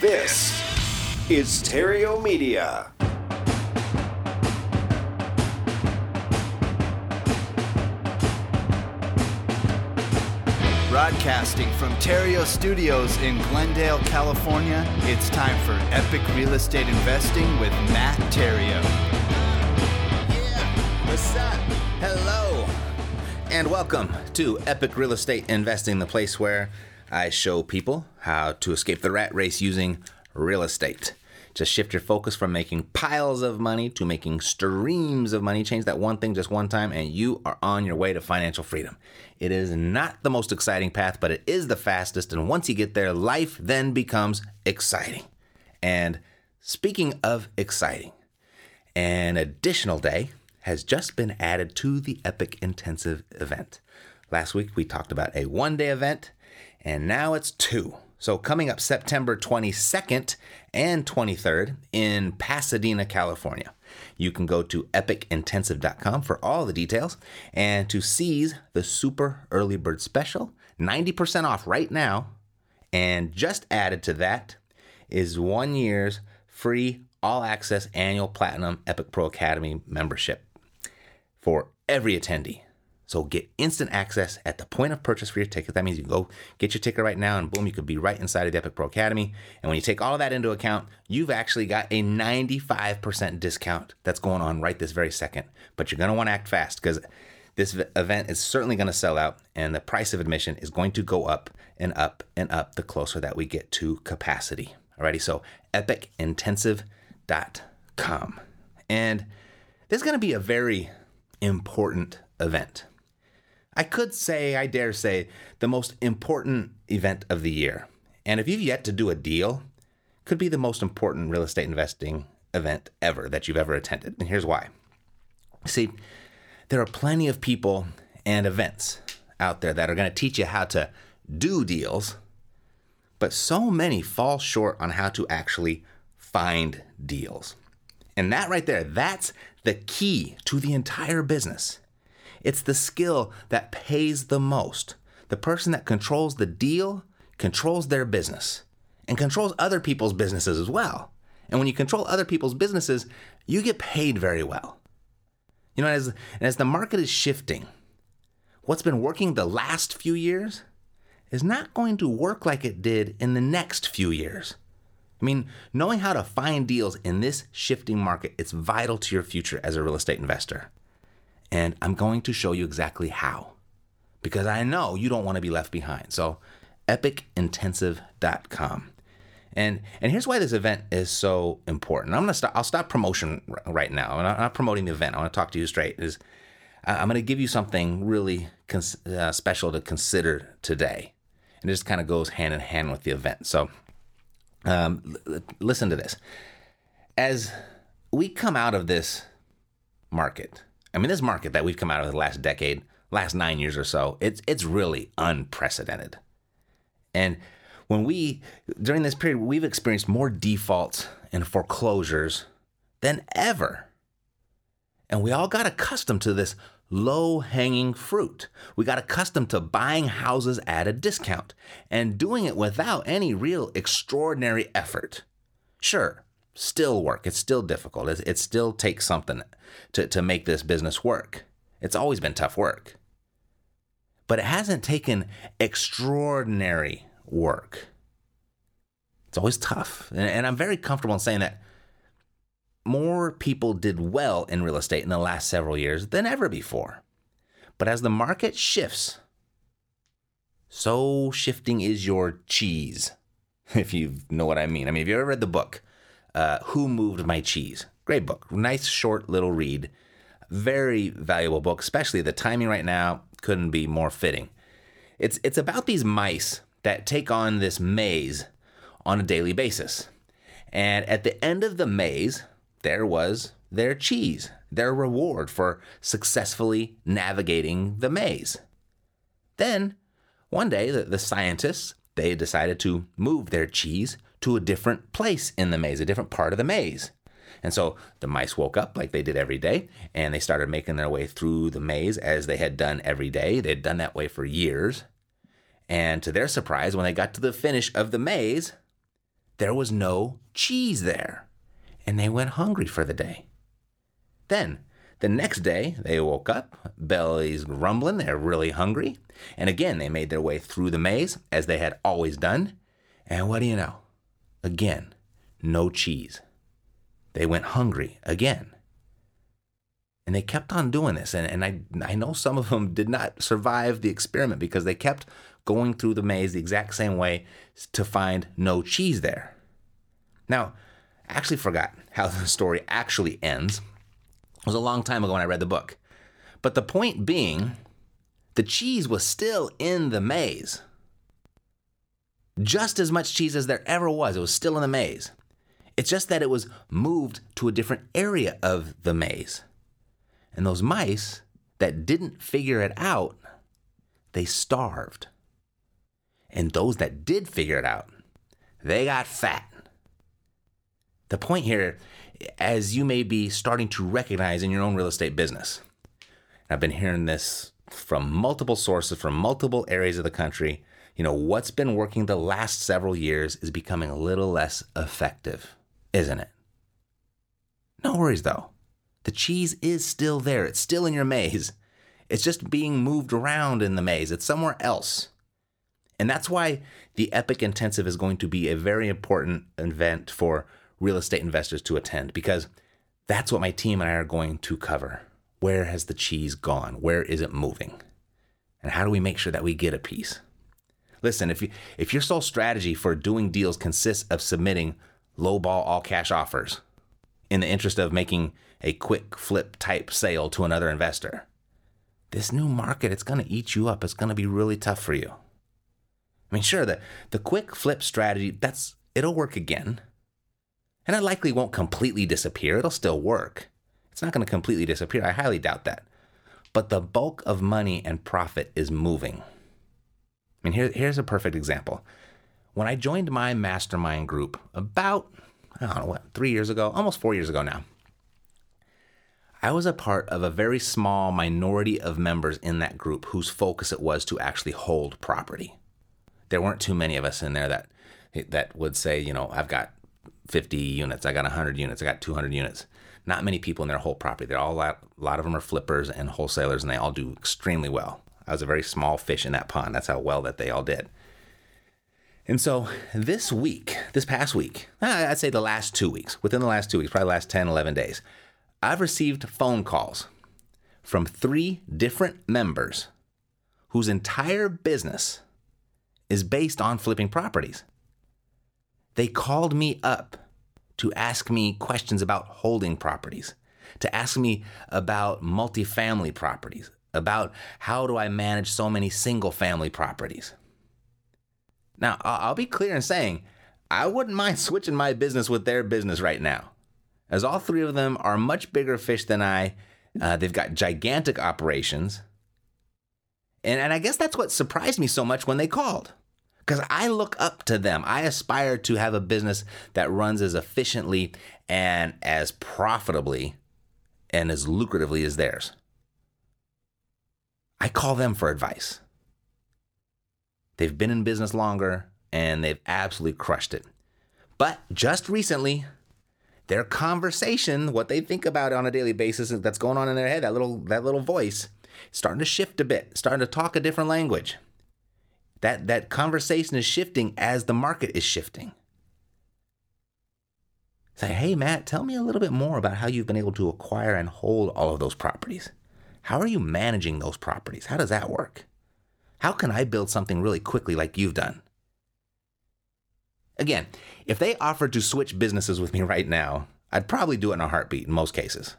This is Theriault Media. Broadcasting from Theriault Studios in Glendale, California, it's time for Epic Real Estate Investing with Matt Theriault. Yeah, what's up? Hello, and welcome to Epic Real Estate Investing, the place where I show people how to escape the rat race using real estate. Just shift your focus from making piles of money to making streams of money. Change that one thing just one time, and you are on your way to financial freedom. It is not the most exciting path, but it is the fastest. And once you get there, life then becomes exciting. And speaking of exciting, an additional day has just been added to the Epic Intensive event. Last week we talked about a one day event, and now it's two. So, coming up September 22nd and 23rd in Pasadena, California. You can go to epicintensive.com for all the details and to seize the super early bird special, 90% off right now. And just added to that is one year's free all access annual platinum Epic Pro Academy membership for every attendee. So get instant access at the point of purchase for your ticket. That means you go get your ticket right now and boom, you could be right inside of the Epic Pro Academy. And when you take all of that into account, you've actually got a 95% discount that's going on right this very second. But you're going to want to act fast because this event is certainly going to sell out and the price of admission is going to go up and up and up the closer that we get to capacity. Alrighty, so epicintensive.com. And this is going to be a very important event. I could say, I dare say, the most important event of the year. And if you've yet to do a deal, could be the most important real estate investing event ever that you've ever attended. And here's why. See, there are plenty of people and events out there that are going to teach you how to do deals, but so many fall short on how to actually find deals. And that right there, that's the key to the entire business. It's the skill that pays the most. The person that controls the deal controls their business and controls other people's businesses as well. And when you control other people's businesses, you get paid very well. You know, as, as the market is shifting, what's been working the last few years is not going to work like it did in the next few years. I mean, knowing how to find deals in this shifting market, it's vital to your future as a real estate investor. And I'm going to show you exactly how. Because I know you don't want to be left behind. So, epicintensive.com. And and here's why this event is so important. I'm gonna stop. I'll stop promotion right now. I'm not promoting the event. I want to talk to you straight. Is I'm gonna give you something really cons- uh, special to consider today, and it just kind of goes hand in hand with the event. So, um, l- listen to this. As we come out of this market, I mean, this market that we've come out of the last decade, last nine years or so, it's it's really unprecedented. And when we during this period, we've experienced more defaults and foreclosures than ever. And we all got accustomed to this low hanging fruit. We got accustomed to buying houses at a discount and doing it without any real extraordinary effort. Sure, still work. It's still difficult. It, it still takes something to, to make this business work. It's always been tough work. But it hasn't taken extraordinary work. It's always tough. And, and I'm very comfortable in saying that more people did well in real estate in the last several years than ever before. But as the market shifts, so shifting is your cheese, if you know what I mean. I mean, have you ever read the book, uh, Who Moved My Cheese? Great book. Nice, short little read. Very valuable book, especially the timing right now couldn't be more fitting. It's, it's about these mice that take on this maze on a daily basis. And at the end of the maze, there was their cheese, their reward for successfully navigating the maze. Then, one day, the, the scientists they decided to move their cheese to a different place in the maze, a different part of the maze. And so the mice woke up like they did every day and they started making their way through the maze as they had done every day. They'd done that way for years. And to their surprise, when they got to the finish of the maze, there was no cheese there, and they went hungry for the day. Then, the next day, they woke up, bellies rumbling, they're really hungry, and again they made their way through the maze as they had always done. And what do you know? Again, no cheese. They went hungry again. And they kept on doing this. And, and I, I know some of them did not survive the experiment because they kept going through the maze the exact same way to find no cheese there. Now, I actually forgot how the story actually ends. It was a long time ago when I read the book. But the point being, the cheese was still in the maze. Just as much cheese as there ever was, it was still in the maze. It's just that it was moved to a different area of the maze. And those mice that didn't figure it out, they starved. And those that did figure it out, they got fat. The point here, as you may be starting to recognize in your own real estate business, I've been hearing this from multiple sources from multiple areas of the country. You know, what's been working the last several years is becoming a little less effective, isn't it? No worries though. The cheese is still there, it's still in your maze. It's just being moved around in the maze, it's somewhere else. And that's why the Epic Intensive is going to be a very important event for real estate investors to attend because that's what my team and I are going to cover. Where has the cheese gone? Where is it moving? And how do we make sure that we get a piece? Listen, if you if your sole strategy for doing deals consists of submitting lowball all cash offers in the interest of making a quick flip type sale to another investor, this new market it's going to eat you up. It's going to be really tough for you. I mean, sure, the, the quick flip strategy, that's it'll work again. And it likely won't completely disappear. It'll still work. It's not going to completely disappear. I highly doubt that. But the bulk of money and profit is moving. I mean, here, here's a perfect example. When I joined my mastermind group about, I don't know what, three years ago, almost four years ago now, I was a part of a very small minority of members in that group whose focus it was to actually hold property. There weren't too many of us in there that that would say, you know, I've got 50 units, I got 100 units, I got 200 units. Not many people in their whole property. They're all a lot of them are flippers and wholesalers, and they all do extremely well. I was a very small fish in that pond. That's how well that they all did. And so this week, this past week, I'd say the last two weeks, within the last two weeks, probably last 10, 11 days, I've received phone calls from three different members whose entire business is based on flipping properties. They called me up to ask me questions about holding properties, to ask me about multifamily properties, about how do I manage so many single family properties. Now, I'll be clear in saying I wouldn't mind switching my business with their business right now as all three of them are much bigger fish than I. Uh, they've got gigantic operations. And, and I guess that's what surprised me so much when they called. Because I look up to them. I aspire to have a business that runs as efficiently and as profitably and as lucratively as theirs. I call them for advice. They've been in business longer and they've absolutely crushed it. But just recently, their conversation, what they think about on a daily basis that's going on in their head, that little that little voice, starting to shift a bit, starting to talk a different language. That that conversation is shifting as the market is shifting. Say, hey Matt, tell me a little bit more about how you've been able to acquire and hold all of those properties. How are you managing those properties? How does that work? How can I build something really quickly like you've done? Again, if they offered to switch businesses with me right now, I'd probably do it in a heartbeat in most cases.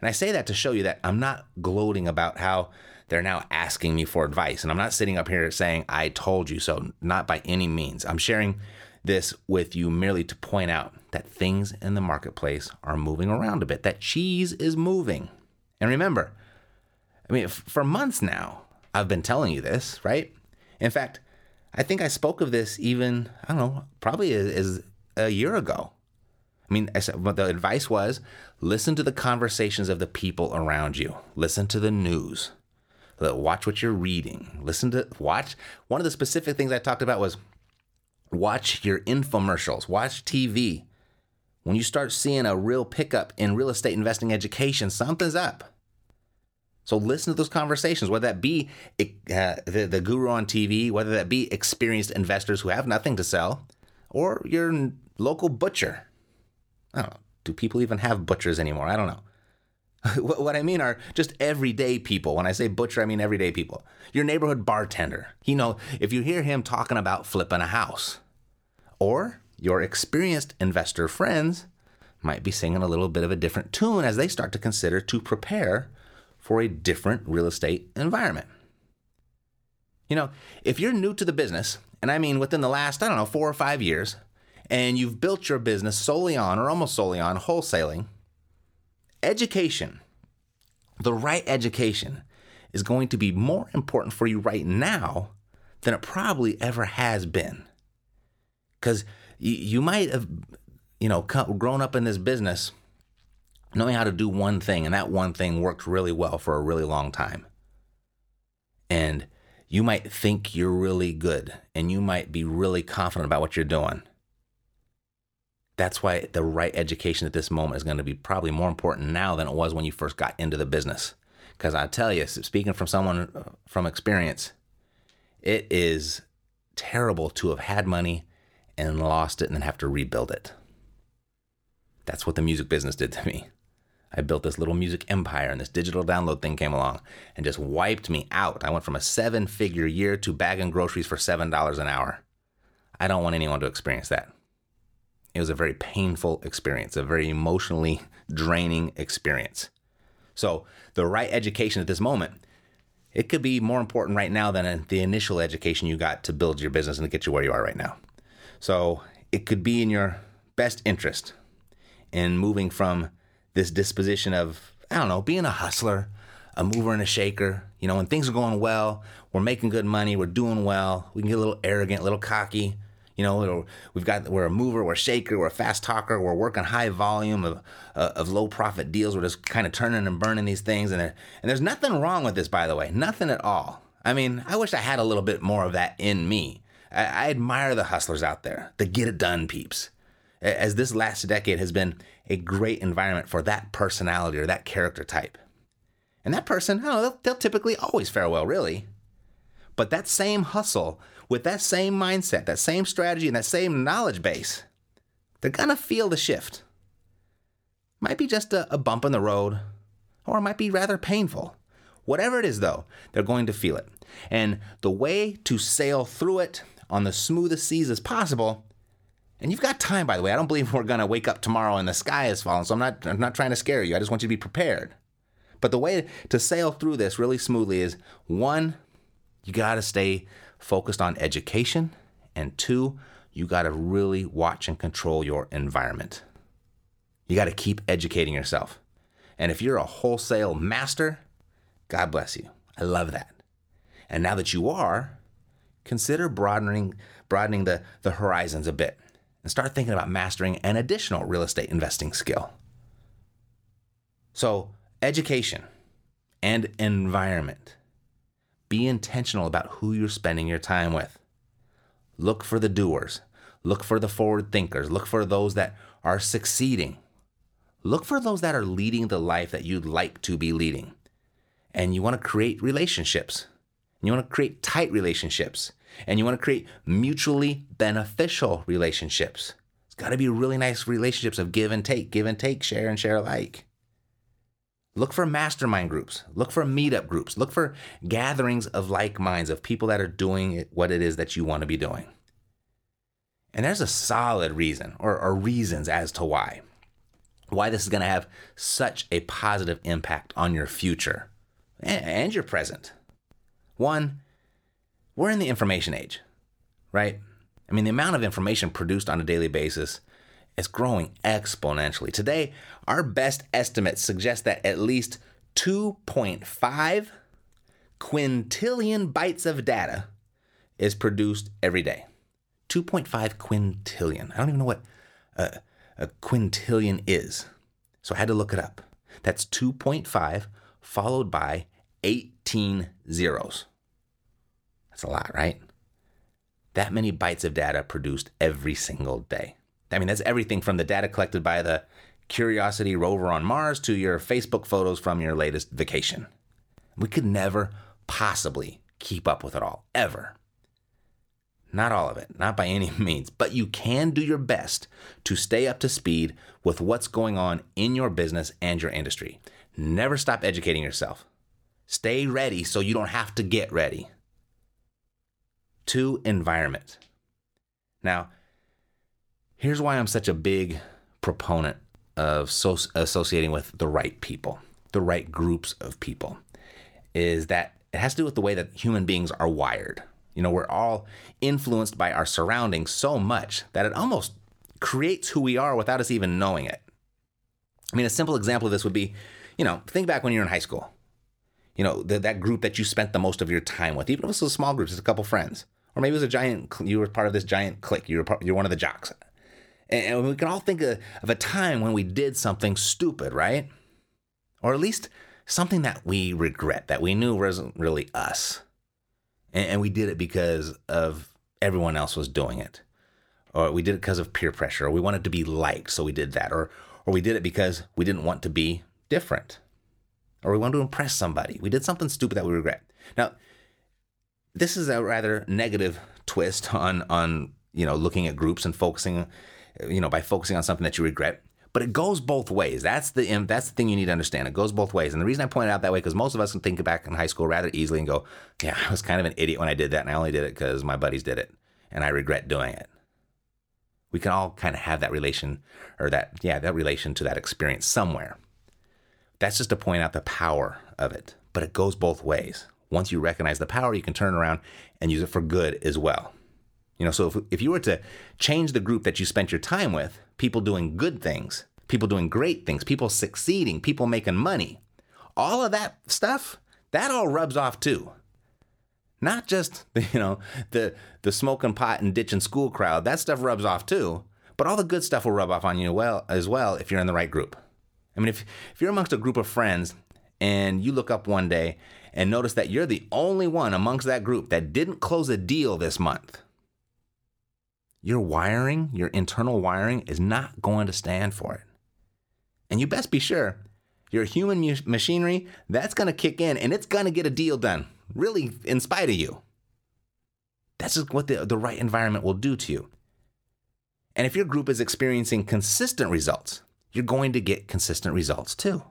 And I say that to show you that I'm not gloating about how they're now asking me for advice. And I'm not sitting up here saying, I told you so, not by any means. I'm sharing this with you merely to point out that things in the marketplace are moving around a bit, that cheese is moving. And remember, I mean, for months now, I've been telling you this, right? In fact, I think I spoke of this even, I don't know, probably as, a year ago. I mean, I said, but the advice was listen to the conversations of the people around you, listen to the news, watch what you're reading, listen to, watch. One of the specific things I talked about was Watch your infomercials, watch TV. When you start seeing a real pickup in real estate investing education, something's up. So listen to those conversations, whether that be uh, the, the guru on TV, whether that be experienced investors who have nothing to sell, or your local butcher. I don't know. Do people even have butchers anymore? I don't know. what I mean are just everyday people. When I say butcher, I mean everyday people. Your neighborhood bartender. You know, if you hear him talking about flipping a house, or your experienced investor friends might be singing a little bit of a different tune as they start to consider to prepare for a different real estate environment. You know, if you're new to the business, and I mean within the last, I don't know, four or five years, and you've built your business solely on or almost solely on wholesaling, education, the right education, is going to be more important for you right now than it probably ever has been. Because you, might have, you know, grown up in this business knowing how to do one thing, and that one thing worked really well for a really long time. And you might think you're really good and you might be really confident about what you're doing. That's why the right education at this moment is going to be probably more important now than it was when you first got into the business. Because I tell you, speaking from someone uh, from experience, it is terrible to have had money and lost it and then have to rebuild it. That's what the music business did to me. I built this little music empire and this digital download thing came along and just wiped me out. I went from a seven figure year to bagging groceries for $7 an hour. I don't want anyone to experience that. It was a very painful experience, a very emotionally draining experience. So, the right education at this moment, it could be more important right now than the initial education you got to build your business and to get you where you are right now. So, it could be in your best interest in moving from this disposition of, I don't know, being a hustler, a mover and a shaker. You know, when things are going well, we're making good money, we're doing well, we can get a little arrogant, a little cocky. You know, we've got we're a mover, we're a shaker, we're a fast talker, we're working high volume of uh, of low profit deals. We're just kind of turning and burning these things, and and there's nothing wrong with this, by the way, nothing at all. I mean, I wish I had a little bit more of that in me. I, I admire the hustlers out there, the get it done peeps as this last decade has been a great environment for that personality or that character type. And that person, oh, they'll, they'll typically always fare well, really. But that same hustle, with that same mindset, that same strategy, and that same knowledge base, they're gonna feel the shift. Might be just a, a bump in the road, or it might be rather painful. Whatever it is, though, they're going to feel it. And the way to sail through it on the smoothest seas as possible and you've got time, by the way. I don't believe we're to wake up tomorrow and the sky is falling. So I'm not, I'm not trying to scare you. I just want you to be prepared. But the way to sail through this really smoothly is one, you got to stay focused on education. And two, you got to really watch and control your environment. You got to keep educating yourself. And if you're a wholesale master, God bless you. I love that. And now that you are, consider broadening broadening the, the horizons a bit and start thinking about mastering an additional real estate investing skill. So, education and environment. Be intentional about who you're spending your time with. Look for the doers. Look for the forward thinkers. Look for those that are succeeding. Look for those that are leading the life that you'd like to be leading. And you want to create relationships. You want to create tight relationships and you want to create mutually beneficial relationships. It's got to be really nice relationships of give and take, give and take, share and share alike. Look for mastermind groups. Look for meetup groups. Look for gatherings of like minds, of people that are doing what it is that you want to be doing. And there's a solid reason, or, or reasons as to why. Why this is going to have such a positive impact on your future and, and your present. One, we're in the information age, right? I mean, the amount of information produced on a daily basis is growing exponentially. Today, our best estimates suggest that at least 2.5 quintillion bytes of data is produced every day. 2.5 quintillion. I don't even know what a, a quintillion is. So I had to look it up. That's 2.5 followed by 18 zeros. That's a lot, right? that many bytes of data produced every single day. I mean, that's everything from the data collected by the Curiosity rover on Mars to your Facebook photos from your latest vacation. We could never possibly keep up with it all, ever. Not all of it, not by any means, but you can do your best to stay up to speed with what's going on in your business and your industry. Never stop educating yourself. Stay ready so you don't have to get ready. Two, environment. Now, here's why I'm such a big proponent of so- associating with the right people, the right groups of people, is that it has to do with the way that human beings are wired. You know, we're all influenced by our surroundings so much that it almost creates who we are without us even knowing it. I mean, a simple example of this would be, you know, think back when you're in high school. You know, the, that group that you spent the most of your time with, even if it was a small group, just a couple friends, or maybe it was a giant. You were part of this giant clique. You were part, you're one of the jocks, and, we can all think of, of a time when we did something stupid, right? Or at least something that we regret, that we knew wasn't really us. And, and we did it because of everyone else was doing it. Or we did it because of peer pressure, or we wanted to be liked, so we did that. Or, or we did it because we didn't want to be different. Or we wanted to impress somebody. We did something stupid that we regret. Now, this is a rather negative twist on on you know looking at groups and focusing you know by focusing on something that you regret but it goes both ways. That's the that's the thing you need to understand. It goes both ways. And the reason I point it out that way because most of us can think back in high school rather easily and go, "Yeah, I was kind of an idiot when I did that, and I only did it because my buddies did it, and I regret doing it." We can all kind of have that relation, or that yeah, that relation to that experience somewhere. That's just to point out the power of it. But it goes both ways. Once you recognize the power, you can turn around and use it for good as well. You know, so if, if you were to change the group that you spent your time with, people doing good things, people doing great things, people succeeding, people making money, all of that stuff, that all rubs off too. Not just, you know, the the smoking pot and ditching school crowd, that stuff rubs off too, but all the good stuff will rub off on you well as well if you're in the right group. I mean, if if you're amongst a group of friends and you look up one day and notice that you're the only one amongst that group that didn't close a deal this month, your wiring, your internal wiring, is not going to stand for it. And you best be sure your human mu- machinery, that's going to kick in and it's going to get a deal done, really, in spite of you. That's just what the, the right environment will do to you. And if your group is experiencing consistent results, you're going to get consistent results too.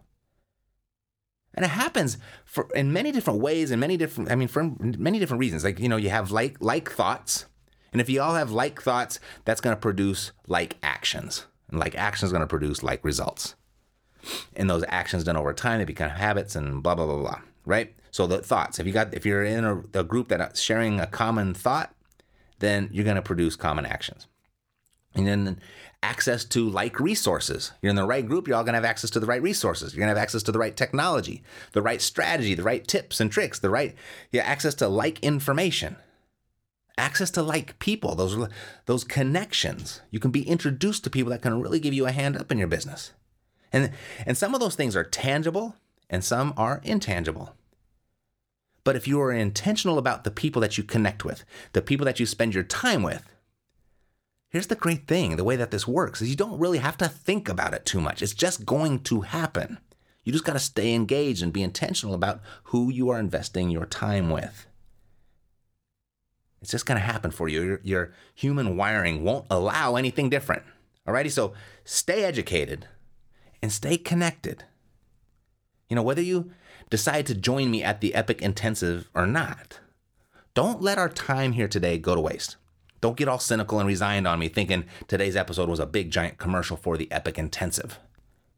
And it happens for in many different ways and many different I mean for many different reasons. Like, you know, you have like like thoughts, and if you all have like thoughts, that's going to produce like actions. And like actions going to produce like results. And those actions done over time, they become habits and blah, blah, blah, blah. Right? So the thoughts, if you got, if you're in a, a group that's sharing a common thought, then you're going to produce common actions. And then access to like resources. You're in the right group, you're all to have access to the right resources. You're to have access to the right technology, the right strategy, the right tips and tricks, the right yeah, access to like information access to like people, those those connections. You can be introduced to people that can really give you a hand up in your business. And and some of those things are tangible and some are intangible. But if you are intentional about the people that you connect with, the people that you spend your time with, here's the great thing, the way that this works is you don't really have to think about it too much. It's just going to happen. You just got to stay engaged and be intentional about who you are investing your time with. It's just going to happen for you. Your, your, human wiring won't allow anything different. Alrighty, so stay educated and stay connected. You know, whether you decide to join me at the Epic Intensive or not, don't let our time here today go to waste. Don't get all cynical and resigned on me thinking today's episode was a big giant commercial for the Epic Intensive.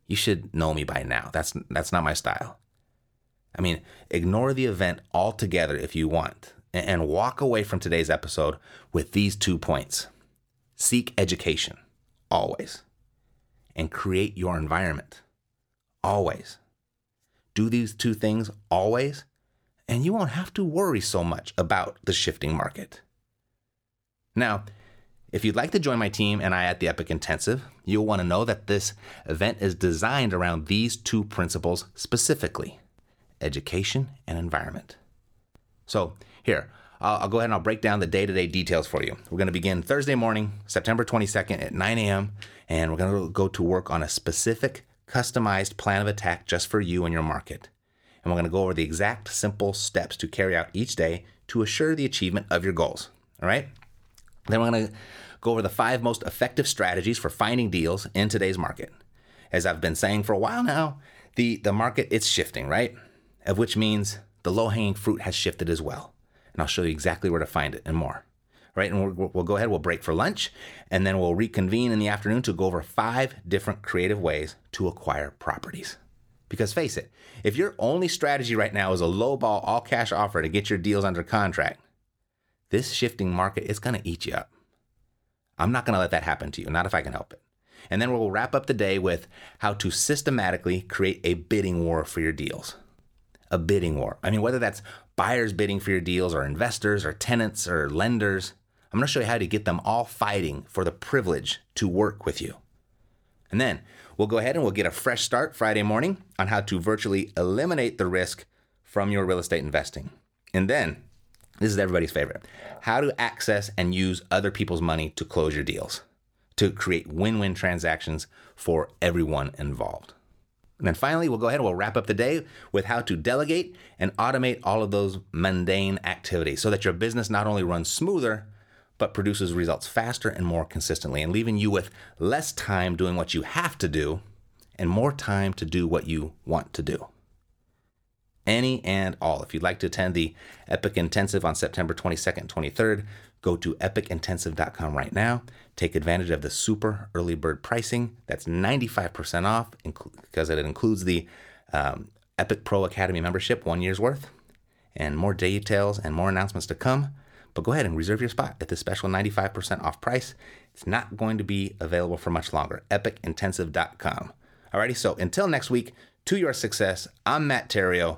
You should know me by now. That's that's not my style. I mean, ignore the event altogether if you want and walk away from today's episode with these two points seek education, always, and create your environment, always. Do these two things always, and you won't have to worry so much about the shifting market. Now, if you'd like to join my team and I at the Epic Intensive, you'll want to know that this event is designed around these two principles specifically education and environment. So, here, I'll, I'll go ahead and I'll break down the day to day details for you. We're going to begin Thursday morning, September 22nd at 9 a.m., and we're going to go to work on a specific, customized plan of attack just for you and your market. And we're going to go over the exact simple steps to carry out each day to assure the achievement of your goals. All right? Then we're going to go over the five most effective strategies for finding deals in today's market. As I've been saying for a while now, the, the market it's shifting, right? Of which means the low-hanging fruit has shifted as well. And I'll show you exactly where to find it and more. Right? And we'll, we'll go ahead, we'll break for lunch, and then we'll reconvene in the afternoon to go over five different creative ways to acquire properties. Because face it, if your only strategy right now is a low-ball all cash offer to get your deals under contract, this shifting market is going to eat you up. I'm not going to let that happen to you, not if I can help it. And then we'll wrap up the day with how to systematically create a bidding war for your deals. A bidding war. I mean, whether that's buyers bidding for your deals, or investors, or tenants, or lenders, I'm going to show you how to get them all fighting for the privilege to work with you. And then we'll go ahead and we'll get a fresh start Friday morning on how to virtually eliminate the risk from your real estate investing. And then this is everybody's favorite. How to access and use other people's money to close your deals, to create win win transactions for everyone involved. And then finally, we'll go ahead and we'll wrap up the day with how to delegate and automate all of those mundane activities so that your business not only runs smoother, but produces results faster and more consistently, and leaving you with less time doing what you have to do and more time to do what you want to do any and all. If you'd like to attend the Epic Intensive on September 22nd and 23rd, go to epicintensive.com right now. Take advantage of the super early bird pricing. That's 95% off because it includes the um, Epic Pro Academy membership, one year's worth, and more details and more announcements to come. But go ahead and reserve your spot at this special 95% off price. It's not going to be available for much longer. epicintensive.com. Alrighty, so until next week, to your success, I'm Matt Theriault